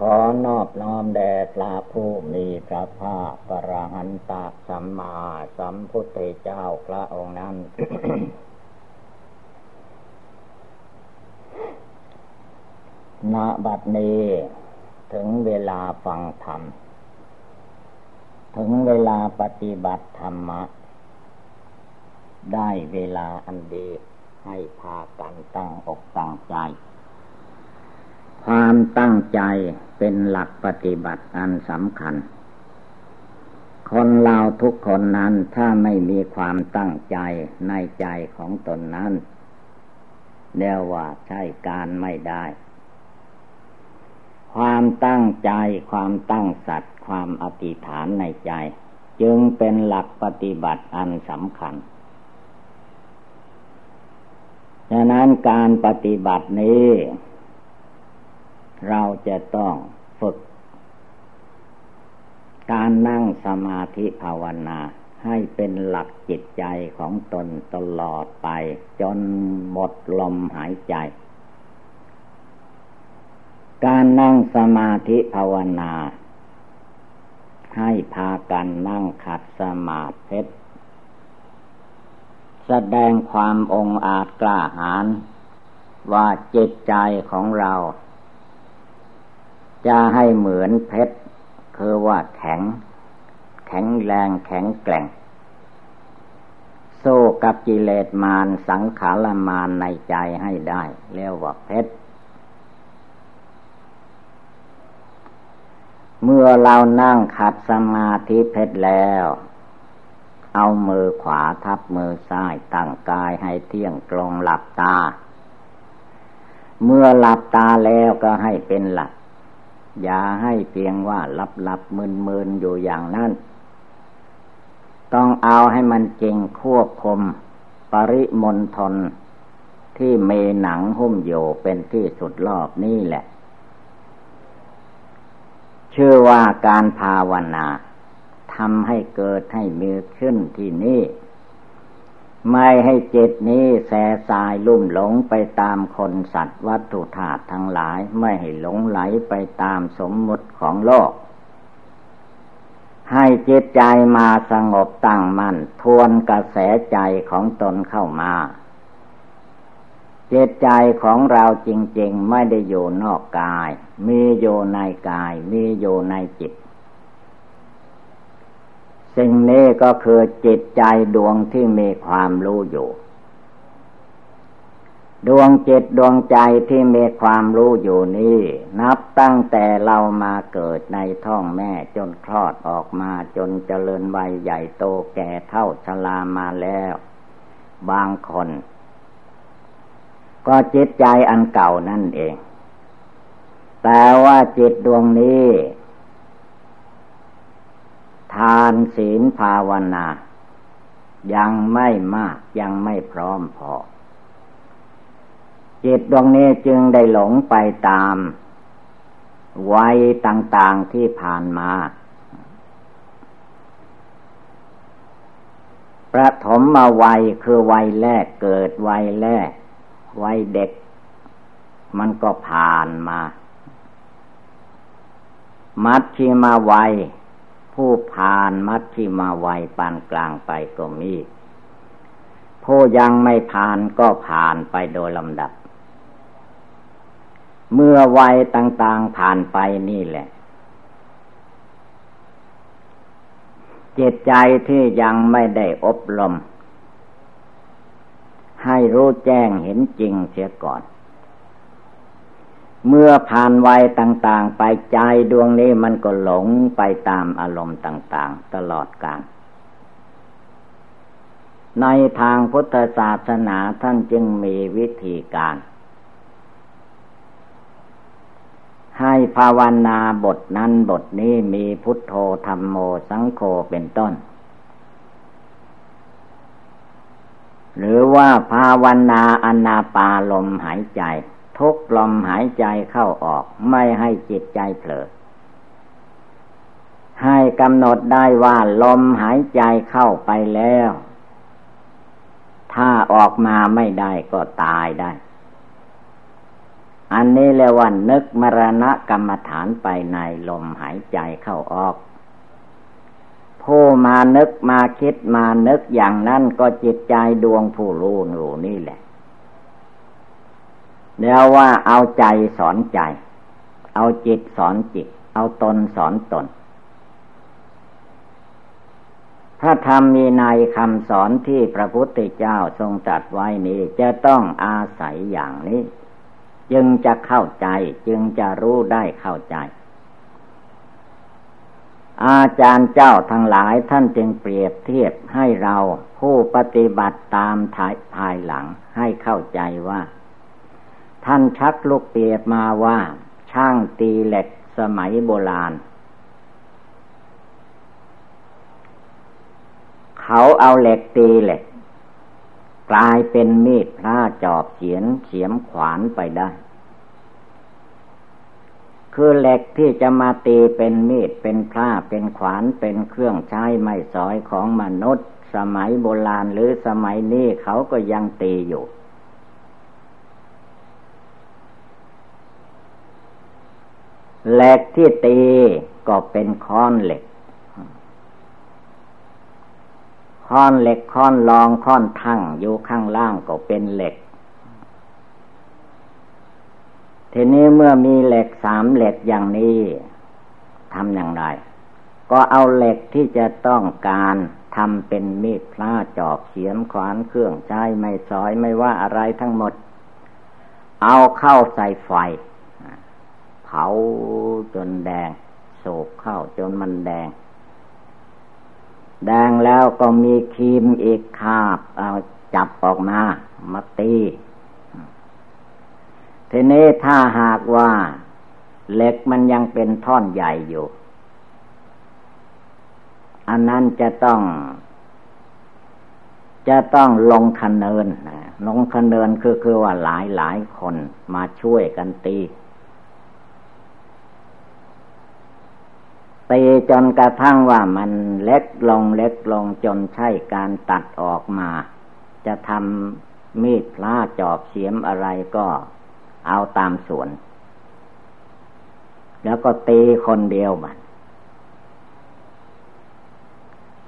ขอนอบน้อมแด่พระผู้มีพระภาคปรหันตสัมมาสัมพุทธเจ้าพระองค์นั้น ณ บัดนี้ถึงเวลาฟังธรรม ถึงเวลาปฏิบัติธรรมะ ได้เวลาอันดีให้พากันตั้งอกตั้งใจ ความตั้งใจ เป็นหลักปฏิบัติอันสำคัญ คนเราทุกคนนั้นถ้าไม่มีความตั้งใจในใจของตนนั้นเรียกว่าใช่การไม่ได้ ความตั้งใจความตั้งสัตว์ความอธิษฐานในใจ จึงเป็นหลักปฏิบัติอันสำคัญฉะนั้นการปฏิบัตินี้ เราจะต้อง การนั่งสมาธิภาวนาให้เป็นหลักจิตใจของตนตลอดไป จนหมดลมหายใจ การนั่งสมาธิภาวนา ให้พากันนั่งขัดสมาธิแสดงความองอาจกล้าหาญว่าจิตใจของเรา จะให้เหมือนเพชร คือว่าแข็ง แข็งแรงแข็งแกร่ง สู้กับกิเลสมารสังขารมารในใจให้ได้เรียกว่าเพชรเมื่อเรานั่งขัดสมาธิเพชรแล้ว เอามือขวาทับมือซ้ายตั้งกายให้เที่ยงตรงหลับตา เมื่อหลับตาแล้วก็ให้เป็นหลัก อย่าให้เพียงว่าหลับหลับมืนมืนอยู่อย่างนั้น ต้องเอาให้มันจริงควบคุม ปริมณฑลที่เมหนังหุ้มอยู่เป็นที่สุดรอบนี่แหละชื่อว่าการภาวนาทำให้เกิดให้มีขึ้นที่นี่ ไม่ให้จิตนี้แสสายลุ่มหลงไปตามคนสัตว์วัตถุธาตุทั้งหลาย ไม่ให้หลงไหลไปตามสมมุติของโลก ให้จิตใจมาสงบตั้งมัน่นทวนกระแสใจของตนเข้ามาจิตใจของเราจริง ๆ ไม่ได้อยู่นอกกาย มีอยู่ในกาย มีอยู่ในจิต สิ่งนี้ก็คือจิตใจดวงที่มีความรู้อยู่ ดวงจิตดวงใจที่มีความรู้อยู่นี้ นับตั้งแต่เรามาเกิดในท้องแม่จนคลอดออกมาจนเจริญวัยใหญ่โตแก่เท่าชรามาแล้ว บางคน ก็จิตใจอันเก่านั่นเอง แต่ว่าจิตดวงนี้ ทานศีลภาวนา ยังไม่มากยังไม่พร้อมพอ จิตดวงนี้จึงได้หลงไปตามวัยต่าง ๆที่ผ่านมา ประถมมาวัยคือวัยแรกเกิดวัยแรก วัยเด็ก มันก็ผ่านมา มัดชีมาวัย ผู้ผ่านมัชชิมาวัยปานกลางไปก็มี ผู้ยังไม่ผ่านก็ผ่านไปโดยลำดับ เมื่อวัยต่างๆผ่านไปนี่แหละ จิตใจที่ยังไม่ได้อบรมให้รู้แจ้งเห็นจริงเสียก่อน เมื่อผ่านวัยต่าง ๆ ไปใจดวงนี้มันก็หลงไปตามอารมณ์ต่าง ๆ ตลอดกาลในทางพุทธศาสนาท่านจึงมีวิธีการ ให้ภาวนาบทนั้นบทนี้มีพุทโธธรรมโมสังโฆเป็นต้น หรือว่าภาวนาอนาปาลมหายใจ ทุกลมหายใจเข้าออก ไม่ให้จิตใจเผลอ ให้กำหนดได้ว่าลมหายใจเข้าไปแล้ว ถ้าออกมาไม่ได้ก็ตายได้ อันนี้เรียกว่านึกมรณะกรรมฐานไปในลมหายใจเข้าออกผู้มานึกมาคิดมานึกอย่างนั้นก็จิตใจดวงผู้รู้รู้นี่แหละ เรียกว่าเอาใจสอนใจ เอาจิตสอนจิต เอาตนสอนตน พระธรรมมีในคำสอนที่พระพุทธเจ้าทรงตรัสไว้นี้จะต้องอาศัยอย่างนี้ จึงจะเข้าใจจึงจะรู้ได้เข้าใจ อาจารย์เจ้าทั้งหลายท่านจึงเปรียบเทียบให้เราผู้ปฏิบัติตามทายภายหลังให้เข้าใจว่า ท่านชักลูกเปียบมาว่า ช่างตีเหล็กสมัยโบราณ เขาเอาเหล็กตีเหล็ก กลายเป็นมีดพระจอบเฉียนเฉียมขวานไปได้ คือเหล็กที่จะมาตีเป็นมีดเป็นพระเป็นขวานเป็นเครื่องใช้ไม่สอยของมนุษย์ สมัยโบราณหรือสมัยนี้เขาก็ยังตีอยู่ เหล็กที่ตีก็เป็นค้อนเหล็ก ค้อนเหล็กค้อนรองค้อนทั้งอยู่ข้างล่างก็เป็นเหล็ก ทีนี้เมื่อมีเหล็กสามเหล็กอย่างนี้ทำอย่างไร ก็เอาเหล็กที่จะต้องการทำเป็นมีดพลาจอบเขียมขวานเครื่องใช้ไม่ซอยไม่ว่าอะไรทั้งหมด เอาเข้าใส่ไฟ เผาจนแดงโศกเข้าจนมันแดง แดงแล้วก็มีครีมอีกคาบ เอาจับออกมามาตีทีนี้ถ้าหากว่าเหล็กมันยังเป็นท่อนใหญ่อยู่ อันนั้นจะต้อง จะต้องลงคันเนินลงคันเนินคือคือว่าหลายหลายคนมาช่วยกันตี ตีจนกระทั่งว่ามันเล็กลงเล็กลงจนใช่การตัดออกมา จะทำมีดพลาจอบเสียมอะไรก็เอาตามส่วน แล้วก็ตีคนเดียวมัน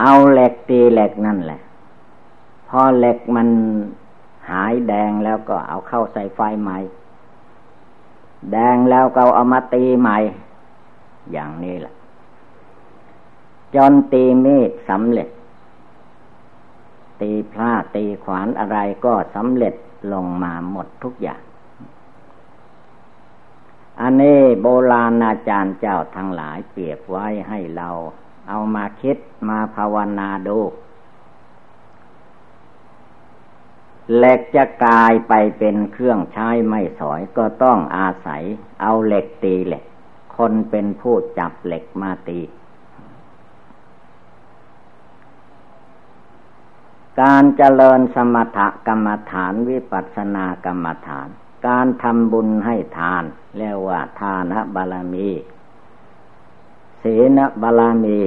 เอาเหล็กตีเหล็กนั่นแหละ พอเหล็กมันหายแดงแล้วก็เอาเข้าใส่ไฟใหม่ แดงแล้วก็เอามาตีใหม่ อย่างนี้แหละ จนตีเมีดสำเร็จ ตีพลาตีขวานอะไรก็สำเร็จลงมาหมดทุกอย่างอันนี้โบราณอาจารย์เจ้าทั้งหลายเปรียบไว้ให้เรา เอามาคิดมาภาวนาดูเหล็กจะกลายไปเป็นเครื่องใช้ไม่สอยก็ต้องอาศัย เอาเหล็กตีเหล็ก คนเป็นผู้จับเหล็กมาตี การเจริญสมถกรรมฐานวิปัสสนากรรมฐาน การทำบุญให้ทาน เรียกว่าทานบารมี ศีลบารมี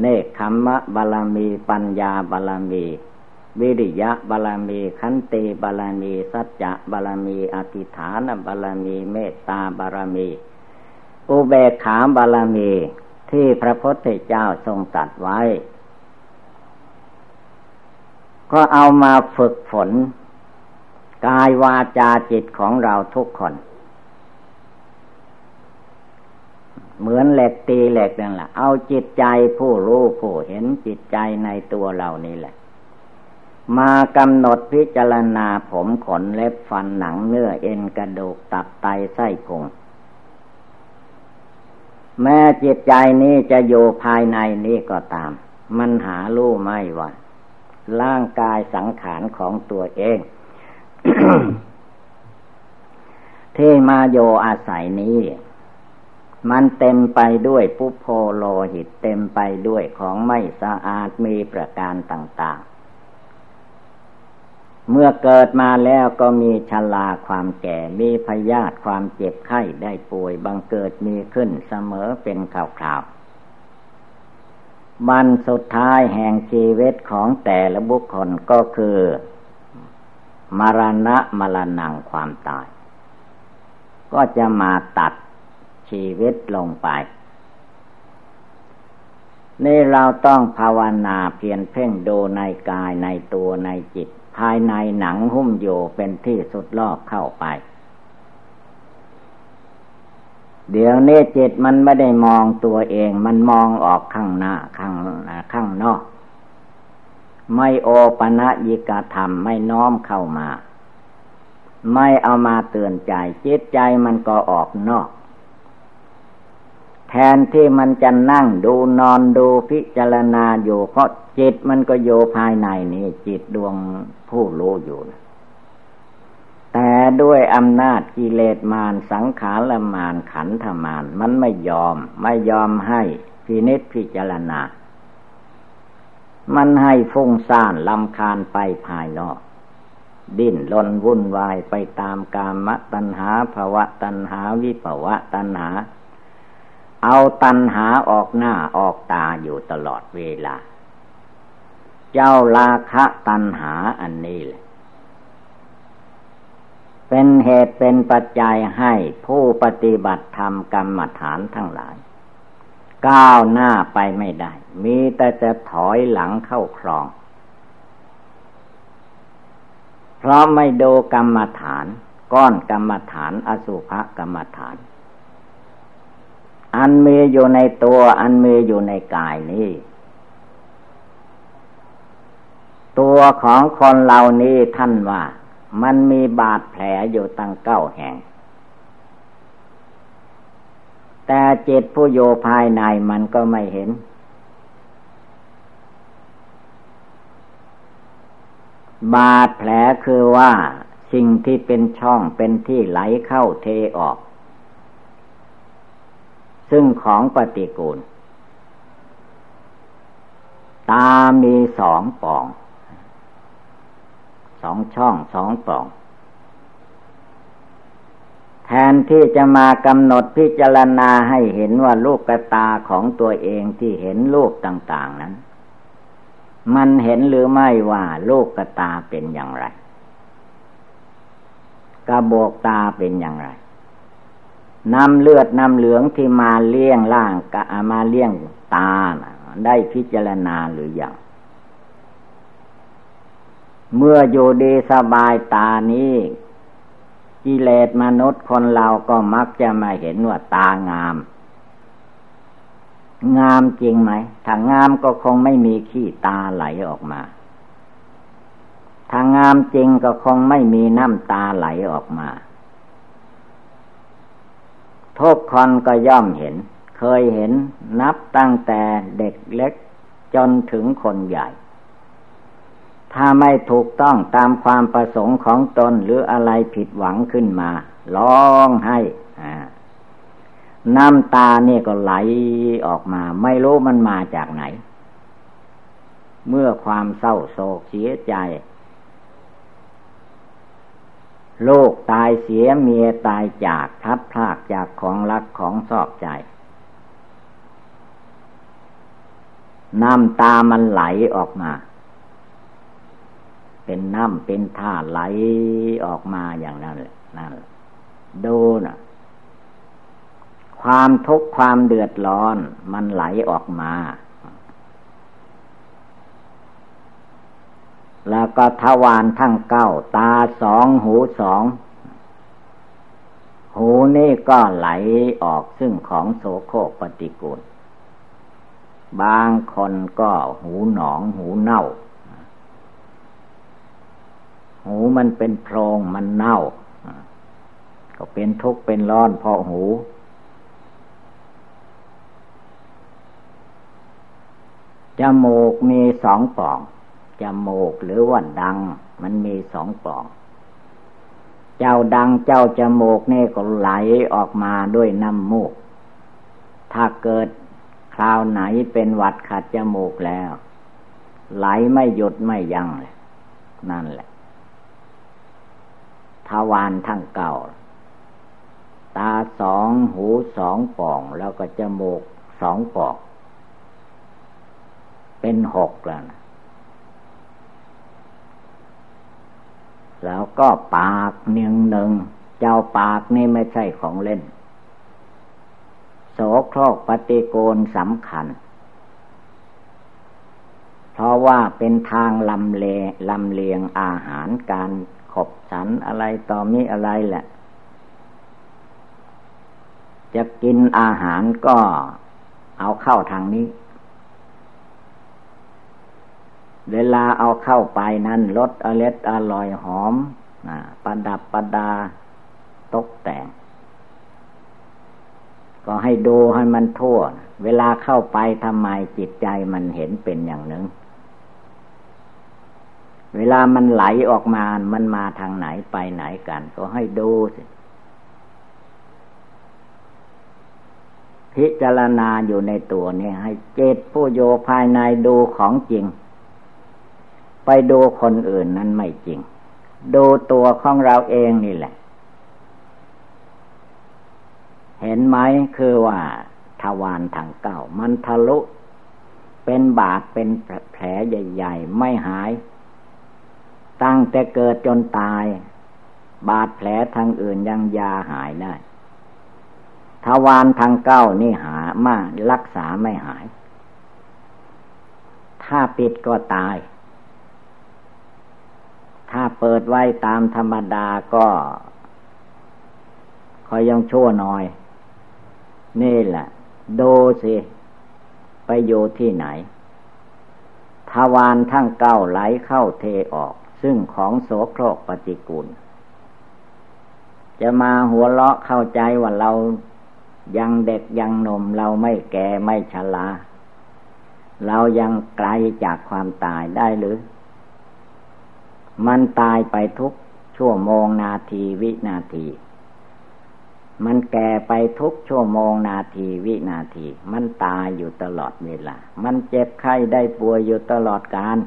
เนคขมะบารมี ปัญญาบารมี วิริยะบารมี ขันติบารมี สัจจะบารมี อธิฐานบารมี เมตตาบารมี อุเบกขาบารมีที่พระพุทธเจ้าทรงตัดไว้ ก็เอามาฝึกฝน กายวาจาจิตของเราทุกคน เหมือนเหล็กตีเหล็กนั่นแหละเอาจิตใจผู้รู้ผู้เห็นจิตใจในตัวเรานี่แหละ มากำหนดพิจารณาผมขนเล็บฟันหนังเนื้อเอ็นกระดูกตับไตไส้พุงแม้จิตใจนี้จะอยู่ภายในนี้ก็ตาม มันหารู้ไม่ว่า ร่างกายสังขารของตัวเอง ที่มาโยอาศัยนี้ มันเต็มไปด้วยปุโพโลหิตเต็มไปด้วยของไม่สะอาดมีประการต่าง ๆ เมื่อเกิดมาแล้วก็มีชราความแก่ มีพยาธิความเจ็บไข้ได้ป่วยบังเกิดมีขึ้นเสมอเป็นข่าวๆ บันสุดท้ายแห่งชีวิตของแต่ละบุคคลก็คือ มรณะมรณงความตาย ก็จะมาตัดชีวิตลงไป นี่เราต้องภาวนาเพียรเพ่งดูในกายในตัวในจิต ภายในหนังหุ้มอยู่เป็นที่สุดรอบเข้าไป เดี๋ยวนี้จิตมันไม่ได้มองตัวเอง มันมองออกข้างหน้าข้างข้างนอก ไม่โอปะนะยิกธรรมไม่น้อมเข้ามา ไม่เอามาเตือนใจ จิตใจมันก็ออกนอก แทนที่มันจะนั่งดูนอนดูพิจารณาอยู่เพราะจิตมันก็โยภายในนี่จิตดวงผู้รู้อยู่นะ ด้วยอำนาจกิเลสมารสังขารมารขันธมารมันไม่ยอม ไม่ยอมให้พินิจพิจารณา มันให้ฟุ้งซ่านลำคาญไปภายนอก ดิ้นลนวุ่นวายไปตามกามตัณหาภวะตัณหาวิปวะตัณหา เอาตัณหาออกหน้าออกตาอยู่ตลอดเวลา เจ้าราคะตัณหาอันนี้แหละ เป็นเหตุเป็นปัจจัยให้ผู้ปฏิบัติธรรมกรรมฐานทั้งหลาย ก้าวหน้าไปไม่ได้ มีแต่จะถอยหลังเข้าครอง เพราะไม่ดูกรรมฐาน ก้อนกรรมฐานอสุภกรรมฐาน อันมีอยู่ในตัวอันมีอยู่ในกายนี้ตัวของคนเหล่านี้ท่านว่า มันมีบาดแผลอยู่ตั้งเก้าแห่ง แต่จิตผู้โยภายในมันก็ไม่เห็น บาดแผลคือว่าสิ่งที่เป็นช่องเป็นที่ไหลเข้าเทออก ซึ่งของปฏิกูล ตามีสองป่อง สองช่องสองปอง แทนที่จะมากำหนดพิจารณาให้เห็นว่าลูกกตาของตัวเองที่เห็นลูกต่าง ๆนั้น มันเห็นหรือไม่ว่าลูกกตาเป็นอย่างไรกระบอกตาเป็นอย่างไรนำเลือดนำเหลืองที่มาเลี้ยงล่างกะมาเลี้ยงตาได้พิจารณาหรือยัง เมื่ออยู่ดีสบายตานี้ กิเลสมนุษย์คนเราก็มักจะมาเห็นว่าตางาม งามจริงไหม ถ้างามก็คงไม่มีขี้ตาไหลออกมาถ้างามจริงก็คงไม่มีน้ำตาไหลออกมา ทุกคนก็ย่อมเห็น เคยเห็นนับตั้งแต่เด็กเล็กจนถึงคนใหญ่ ถ้าไม่ถูกต้องตามความประสงค์ของตนหรืออะไรผิดหวังขึ้นมาร้องให้น้ำตาเนี่ยก็ไหลออกมา ไม่รู้มันมาจากไหน เมื่อความเศร้าโศกเสียใจลูกตายเสียเมียตายจากทับพลากจากของรักของชอบใจ น้ำตามันไหลออกมา เป็นน้ำเป็นท่าไหลออกมาอย่างนั้นแหละนั่นดูนะความทุกข์ความเดือดร้อนมันไหลออกมา แล้วก็ทวารทั้งเก้า ตาสองหูสอง หูนี่ก็ไหลออกซึ่งของโสโครกปฏิกูล บางคนก็หูหนองหูเน่า หูมันเป็นโพรงมันเน่า ก็เป็นทุกข์เป็นร้อนเพราะหู จมูกมีสองป่อง จมูกหรือว่าดัง มันมีสองป่อง เจ้าดังเจ้าจมูกนี่ก็ไหลออกมาด้วยน้ำมูก ถ้าเกิดคราวไหนเป็นหวัดขัดจมูกแล้ว ไหลไม่หยุดไม่ยั้งเลยนั่นแหละ ทวารทั้งเก่า ตาสองหูสองป่อง แล้วก็จมูกสองป่อง เป็นหกแล้วนะแล้วก็ปากหนึ่งหนึ่ง เจ้าปากนี่ไม่ใช่ของเล่น โสโครกปฏิโกนสำคัญ เพราะว่าเป็นทางลำเลลำเลียงอาหารการ ขบฉันอะไรต่อมีอะไรแหละ จะกินอาหารก็เอาเข้าทางนี้ เวลาเอาเข้าไปนั้นรสอเล็ดอร่อยหอมประดับประดาตกแต่ง ก็ให้ดูให้มันทั่ว เวลาเข้าไปทำไมจิตใจมันเห็นเป็นอย่างหนึ่ง เวลามันไหลออกมา มันมาทางไหนไปไหนกัน ก็ให้ดูสิพิจารณาอยู่ในตัวนี้ให้เจตผู้โยภายในดูของจริง ไปดูคนอื่นนั้นไม่จริง ดูตัวของเราเองนี่แหละ เห็นไหมคือว่าทวารทางเก้ามันทะลุ เป็นบาดเป็นแผลใหญ่ ๆ ไม่หาย ตั้งแต่เกิดจนตาย บาดแผลทางอื่นยังยาหายได้ทวารทางเก้านี่หามารักษาไม่หาย ถ้าปิดก็ตาย ถ้าเปิดไว้ตามธรรมดาก็คอยยังชั่วหน่อย นี่แหละดูสิ ไปอยู่ที่ไหนทวารทั้งเก้าไหลเข้าเทออก ซึ่งของโสโครกปฏิกูล จะมาหัวเราะเข้าใจว่าเรายังเด็กยังนมเราไม่แก่ไม่ชราเรายังไกลจากความตายได้หรือ มันตายไปทุกชั่วโมงนาทีวินาที มันแก่ไปทุกชั่วโมงนาทีวินาที มันตายอยู่ตลอดเวลา มันเจ็บไข้ได้ป่วยอยู่ตลอดกาล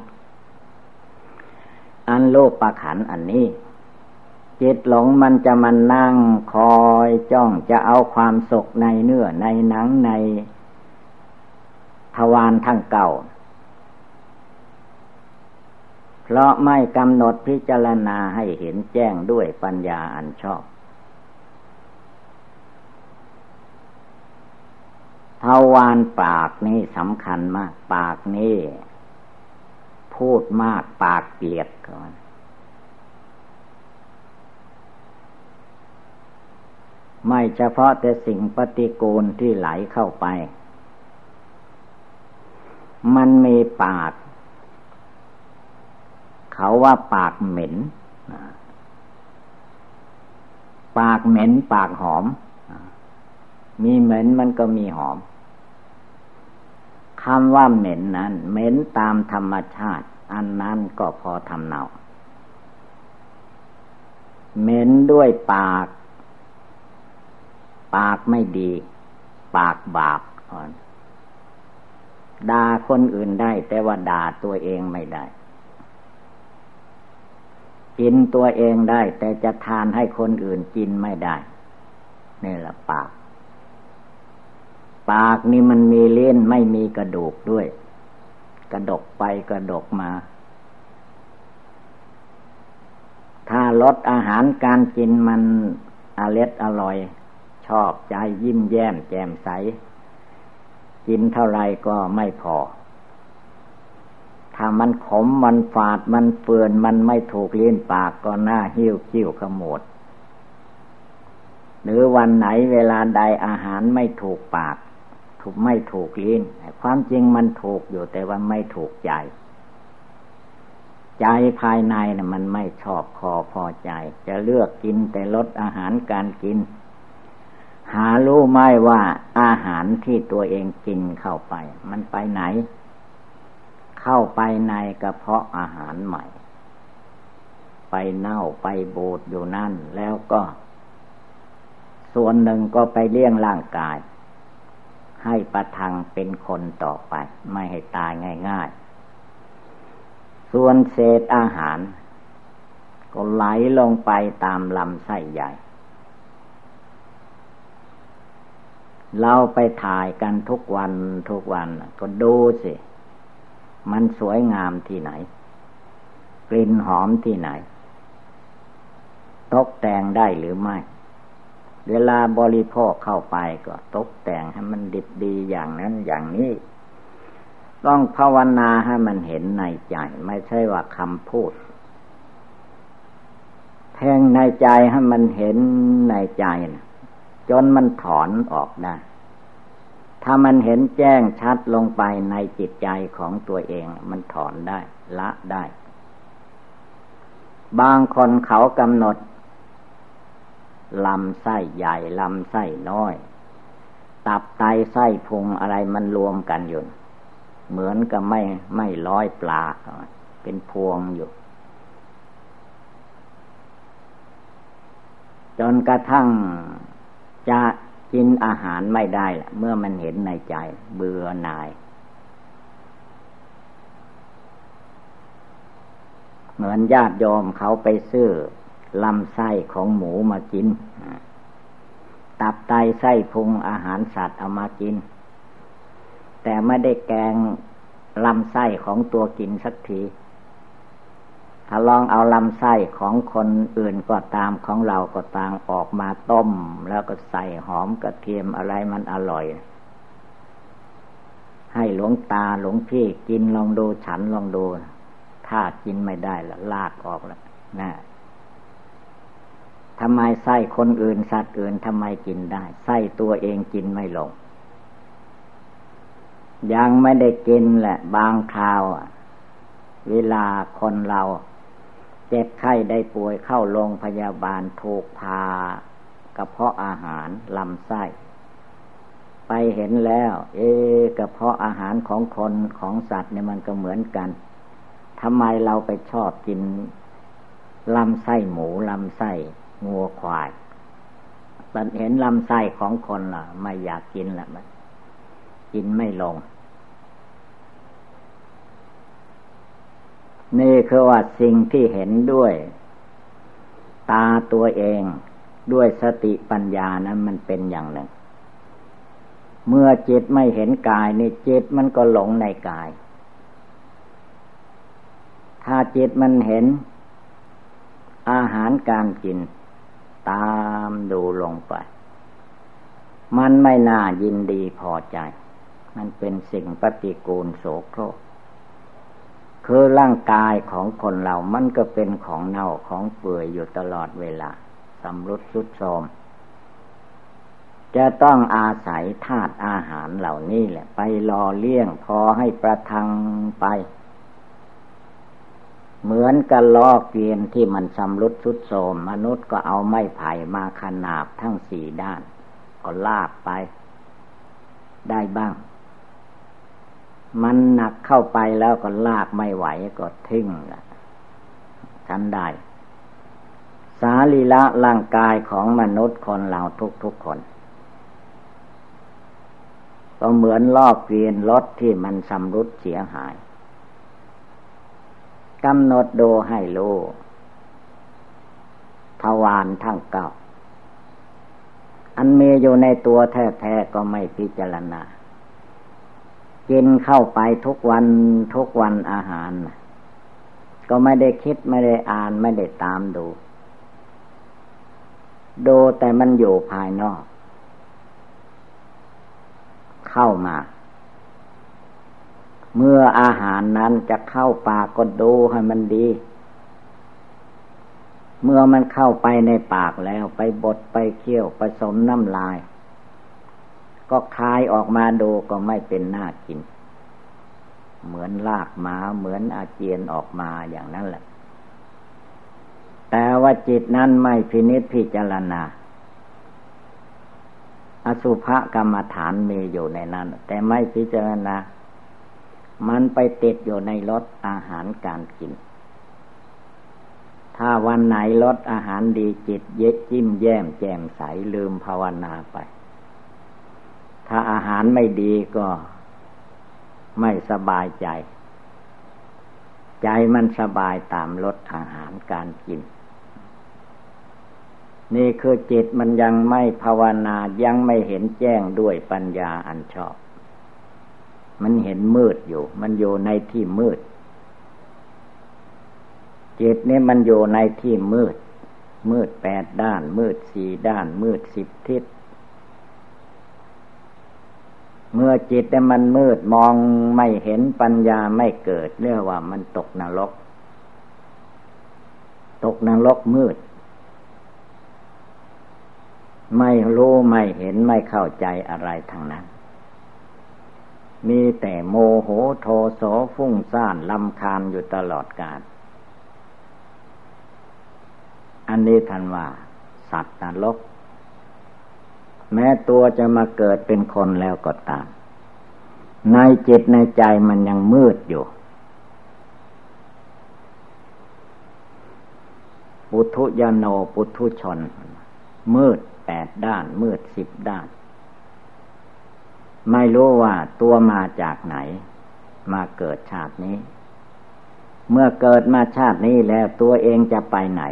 อันโลกประขันอันนี้ จิตหลงมันจะมันนั่งคอยจ้องจะเอาความสุขในเนื้อในหนังในทวารทั้งเก่า เพราะไม่กำหนดพิจารณาให้เห็นแจ้งด้วยปัญญาอันชอบทวารปากนี่สำคัญมาก ปากนี่ พูดมากปากเปียกก่อนไม่เฉพาะแต่สิ่งปฏิกูลที่ไหลเข้าไป มันมีปาก เขาว่าปากเหม็น ปากเหม็นปากหอม มีเหม็นมันก็มีหอม คำว่าเหม็นนั้น เหม็นตามธรรมชาติ อันนั้นก็พอทำเนาเหม็นด้วยปาก ปากไม่ดี ปากบาปด่าคนอื่นได้ แต่ว่าด่าตัวเองไม่ได้ กินตัวเองได้ แต่จะทานให้คนอื่นกินไม่ได้ นี่แหละปาก ปากนี่มันมีเล่นไม่มีกระดูกด้วย กระดกไปกระดกมา ถ้าลดอาหารการกินมันอเล็ดอร่อย ชอบใจยิ้มแย้มแจ่มใส กินเท่าไรก็ไม่พอ ถ้ามันขมมันฝาดมันเฟือนมันไม่ถูกเลิ้นปากก็หน้าหิ้วคิ้วขมวดหรือวันไหนเวลาใดอาหารไม่ถูกปาก ถูกไม่ถูกลิ้นความจริงมันถูกอยู่แต่ว่าไม่ถูกใจ ใจภายในนะ่ะ มันไม่ชอบคอพอใจ จะเลือกกินแต่ลดอาหารการกิน หารู้ไหมว่าอาหารที่ตัวเองกินเข้าไป มันไปไหน เข้าไปในกระเพาะอาหารใหม่ ไปเน่าไปบูดอยู่นั่น แล้วก็ ส่วนหนึ่งก็ไปเลี้ยงร่างกาย ให้ประทังเป็นคนต่อไป ไม่ให้ตายง่าย ๆ ส่วนเศษอาหาร ก็ไหลลงไปตามลำไส้ใหญ่ เราไปถ่ายกันทุกวันทุกวันก็ดูสิ มันสวยงามที่ไหน กลิ่นหอมที่ไหน ตกแต่งได้หรือไม่ เวลาบริโภคเข้าไปก็ตกแต่งให้มันดิบดีอย่างนั้นอย่างนี้ ต้องภาวนาให้มันเห็นในใจ ไม่ใช่ว่าคำพูดแทงในใจให้มันเห็นในใจนะจนมันถอนออกได้ ถ้ามันเห็นแจ้งชัดลงไปในจิตใจของตัวเอง มันถอนได้ ละได้ บางคนเขากำหนด ลำไส้ใหญ่ลำไส้น้อย ตับไตไส้พุงอะไรมันรวมกันอยู่ เหมือนกับไม่ไม่ร้อยปลาเป็นพวงอยู่ จนกระทั่งจะกินอาหารไม่ได้ละเมื่อมันเห็นในใจเบื่อหน่ายเหมือนญาติโยมเขาไปซื้อ ลำไส้ของหมูมากิน ตับไตไส้พุงอาหารสัตว์เอามากิน แต่ไม่ได้แกงลำไส้ของตัวกินสักทีถ้าลองเอาลำไส้ของคนอื่นก็ตามของเราก็ตามออกมาต้ม แล้วก็ใส่หอมกระเทียมอะไรมันอร่อย ให้หลวงตาหลวงพี่กินลองดูฉันลองดู ถ้ากินไม่ได้ละลากออกแล้วนะ ทำไมไส้คนอื่นสัตว์อื่นทำไมกินได้ไส้ตัวเองกินไม่ลง ยังไม่ได้กินแหละ บางคราว เวลาคนเรา เจ็บไข้ได้ป่วยเข้าโรงพยาบาลถูกพากระเพาะอาหารลำไส้ไปเห็นแล้ว เอกระเพาะอาหารของคนของสัตว์เนี่ยมันก็เหมือนกันทำไมเราไปชอบกินลำไส้หมูลำไส้ งัวควายมันเห็นลำไส้ของคนล่ะ ไม่อยากกินละมันกินไม่ลง นี่คือว่าสิ่งที่เห็นด้วย ตาตัวเองด้วยสติปัญญานั้นมันเป็นอย่างหนึ่ง เมื่อจิตไม่เห็นกายนี่จิตมันก็หลงในกาย ถ้าจิตมันเห็นอาหารการกิน ตามดูลงไป มันไม่น่ายินดีพอใจ มันเป็นสิ่งปฏิกูลโสโครกคือร่างกายของคนเรามันก็เป็นของเน่าของเปื่อยอยู่ตลอดเวลาสำรุดสุดโทมจะต้องอาศัยธาตุอาหารเหล่านี้แหละ ไปรอเลี้ยงพอให้ประทังไป เหมือนกับล้อเกวียนที่มันสำรุดสุดโทมมนุษย์ก็เอาไม้ไผ่มาขนาบทั้งสี่ด้าน ก็ลากไป ได้บ้าง มันหนักเข้าไปแล้วก็ลากไม่ไหวก็ทิ้งฉันได้ สาลีละร่างกายของมนุษย์คนเราทุกๆคนก็เหมือนลอกเกวียนรถที่มันชำรุดเสียหาย กำหนดดูให้รู้ทวารทั้งเก้า อันมีอยู่ในตัวแท้ๆก็ไม่พิจารณา กินเข้าไปทุกวันทุกวันอาหาร ก็ไม่ได้คิดไม่ได้อ่านไม่ได้ตามดู ดูแต่มันอยู่ภายนอก เข้ามา เมื่ออาหารนั้นจะเข้าปากก็ดูให้มันดี เมื่อมันเข้าไปในปากแล้วไปบดไปเคี่ยวผสมน้ำลาย ก็คายออกมาดูก็ไม่เป็นหน้ากิน เหมือนลากหมาเหมือนอาเจียนออกมาอย่างนั้นแหละ แต่ว่าจิตนั้นไม่พินิจพิจารณาอสุภกรรมฐานมีอยู่ในนั้น แต่ไม่พิจารณา มันไปติดอยู่ในรสอาหารการกิน ถ้าวันไหนรสอาหารดีจิตเย็ดจิ้มแย้มแจ่มใสลืมภาวนาไป ถ้าอาหารไม่ดีก็ไม่สบายใจ ใจมันสบายตามรสอาหารการกิน นี่คือจิตมันยังไม่ภาวนายังไม่เห็นแจ้งด้วยปัญญาอันชอบ มันเห็นมืดอยู่ มันอยู่ในที่มืด จิตนี่มันอยู่ในที่มืด มืดแปดด้าน มืดสี่ด้าน มืดสิบทิศ เมื่อจิตเนี่ยมันมืดมองไม่เห็นปัญญาไม่เกิดเรียกว่ามันตกนรก ตกนรกมืด ไม่รู้ไม่เห็นไม่เข้าใจอะไรทางนั้น มีแต่โมโหโทโสฟุ้งซ่านลำคาญอยู่ตลอดกาลอันนี้ทันว่า สัตว์นรก แม้ตัวจะมาเกิดเป็นคนแล้วก็ตาม ในจิตในใจมันยังมืดอยู่ปุถุยโนปุถุชน มืดแปดด้าน มืดสิบด้าน ไม่รู้ว่าตัวมาจากไหน มาเกิดชาตินี้ เมื่อเกิดมาชาตินี้แล้วตัวเองจะไปไหน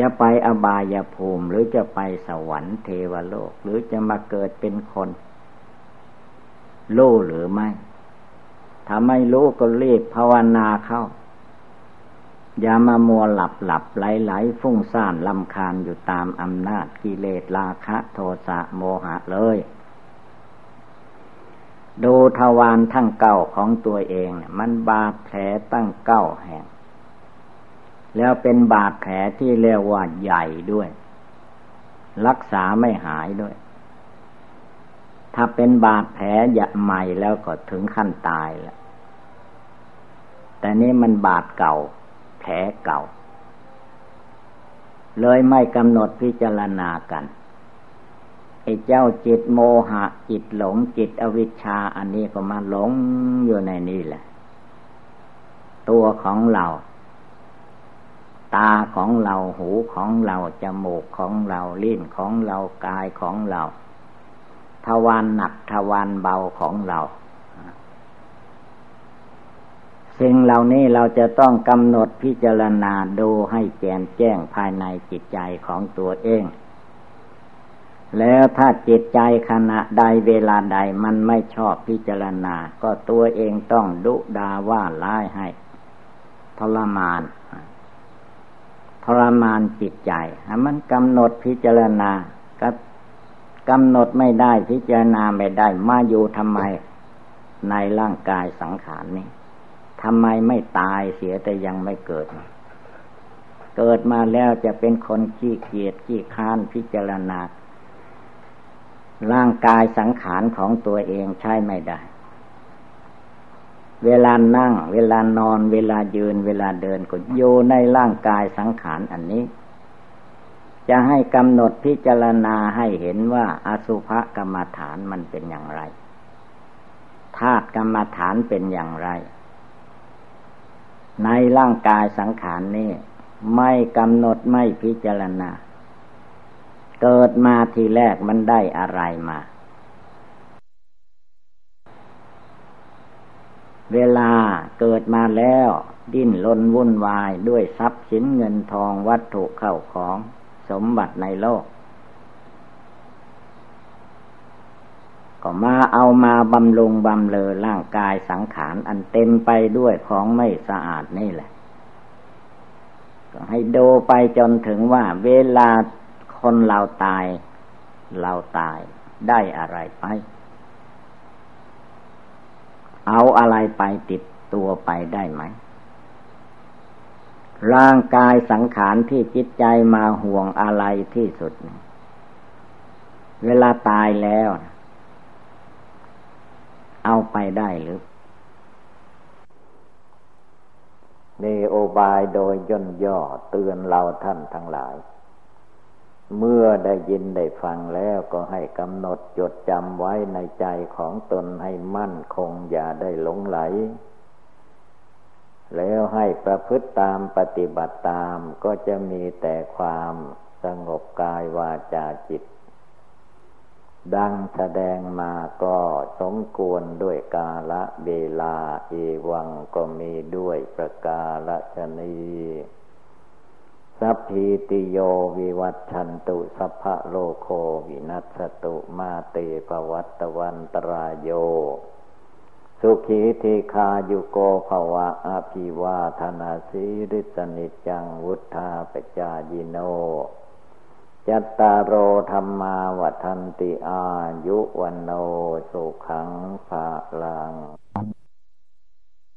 จะไปอบายภูมิ หรือจะไปสวรรค์เทวโลก หรือจะมาเกิดเป็นคนรู้หรือไม่ ถ้าไม่รู้ก็รีบภาวนาเข้า อย่ามามัวหลับหลับไหลไหลฟุ้งซ่านลำคาญอยู่ตามอำนาจกิเลสราคะโทสะโมหะเลย ดูทวารทั้งเก้าของตัวเองเนี่ยมันบาดแผลตั้งเก้าแห่ง แล้วเป็นบาดแผลที่เรียกว่าใหญ่ด้วย รักษาไม่หายด้วย ถ้าเป็นบาดแผลใหม่แล้วก็ถึงขั้นตายแล้วแต่นี้มันบาดเก่า ลเก่า เลยไม่กำหนดพิจารณากันไอ้เจ้าจิตโมหะ จิตหลงจิตอวิชชา อันนี้ก็มาหลงอยู่ในนี้แหละ ตัวของเรา ตาของเราหูของเราจมูกของเราลิ้นของเรากายของเราทวารหนักทวารเบาของเรา สิ่งเหล่านี้เราจะต้องกำหนดพิจารณาดูให้แจ่มแจ้งภายในจิตใจของตัวเอง แล้วถ้าจิตใจขณะใดเวลาใดมันไม่ชอบพิจารณา ก็ตัวเองต้องดุดาว่าร้ายให้ทรมานทรมานจิตใจมันกำหนดพิจารณาก็กำหนดไม่ได้พิจารณาไม่ได้มาอยู่ทำไมในร่างกายสังขารนี้ ทำไมไม่ตายเสียแต่ยังไม่เกิด เกิดมาแล้วจะเป็นคนขี้เกียจขี้ค้านพิจารณา ร่างกายสังขารของตัวเองใช่ไม่ได้ เวลานั่ง เวลานอน เวลายืน เวลาเดินก็โยในร่างกายสังขารอันนี้ จะให้กำหนดพิจารณาให้เห็นว่าอสุภกรรมฐานมันเป็นอย่างไรธาตุกรรมฐานเป็นอย่างไร ในร่างกายสังขารนี่ไม่กำหนดไม่พิจารณา เกิดมาทีแรกมันได้อะไรมา เวลาเกิดมาแล้ว ดิ้นรนวุ่นวายด้วยทรัพย์สินเงินทองวัตถุเข้าของ สมบัติในโลก ก็มาเอามาบำรุงบำเลอร่างกายสังขารอันเต็มไปด้วยของไม่สะอาดนี่แหละ ก็ให้ดูไปจนถึงว่า เวลาคนเราตาย เราตายได้อะไรไป เอาอะไรไปติดตัวไปได้ไหม ร่างกายสังขารที่จิตใจมาห่วงอะไรที่สุด เวลาตายแล้ว เอาไปได้หรือมีโอบายโดยย่นย่อเตือนเราท่านทั้งหลาย เมื่อได้ยินได้ฟังแล้วก็ให้กำหนดจดจำไว้ในใจของตนให้มั่นคงอย่าได้หลงไหล แล้วให้ประพฤติตามปฏิบัติตามก็จะมีแต่ความสงบกายวาจาจิต ดังแสดงมาก็สมควรด้วยกาละเวลาเอวังก็มีด้วยประกาศชนีสัพพิติโยวิวัตชันตุสัพพะโลโควินัสตุมาเตปวัตตวันตรายโย สุขีทีคายุโกภวะอภิวาธนาสีริสนิจังวุธาปจายิโน จัตตารโอธรรมาวัฒนติอายุวันโนสุขังภาลัง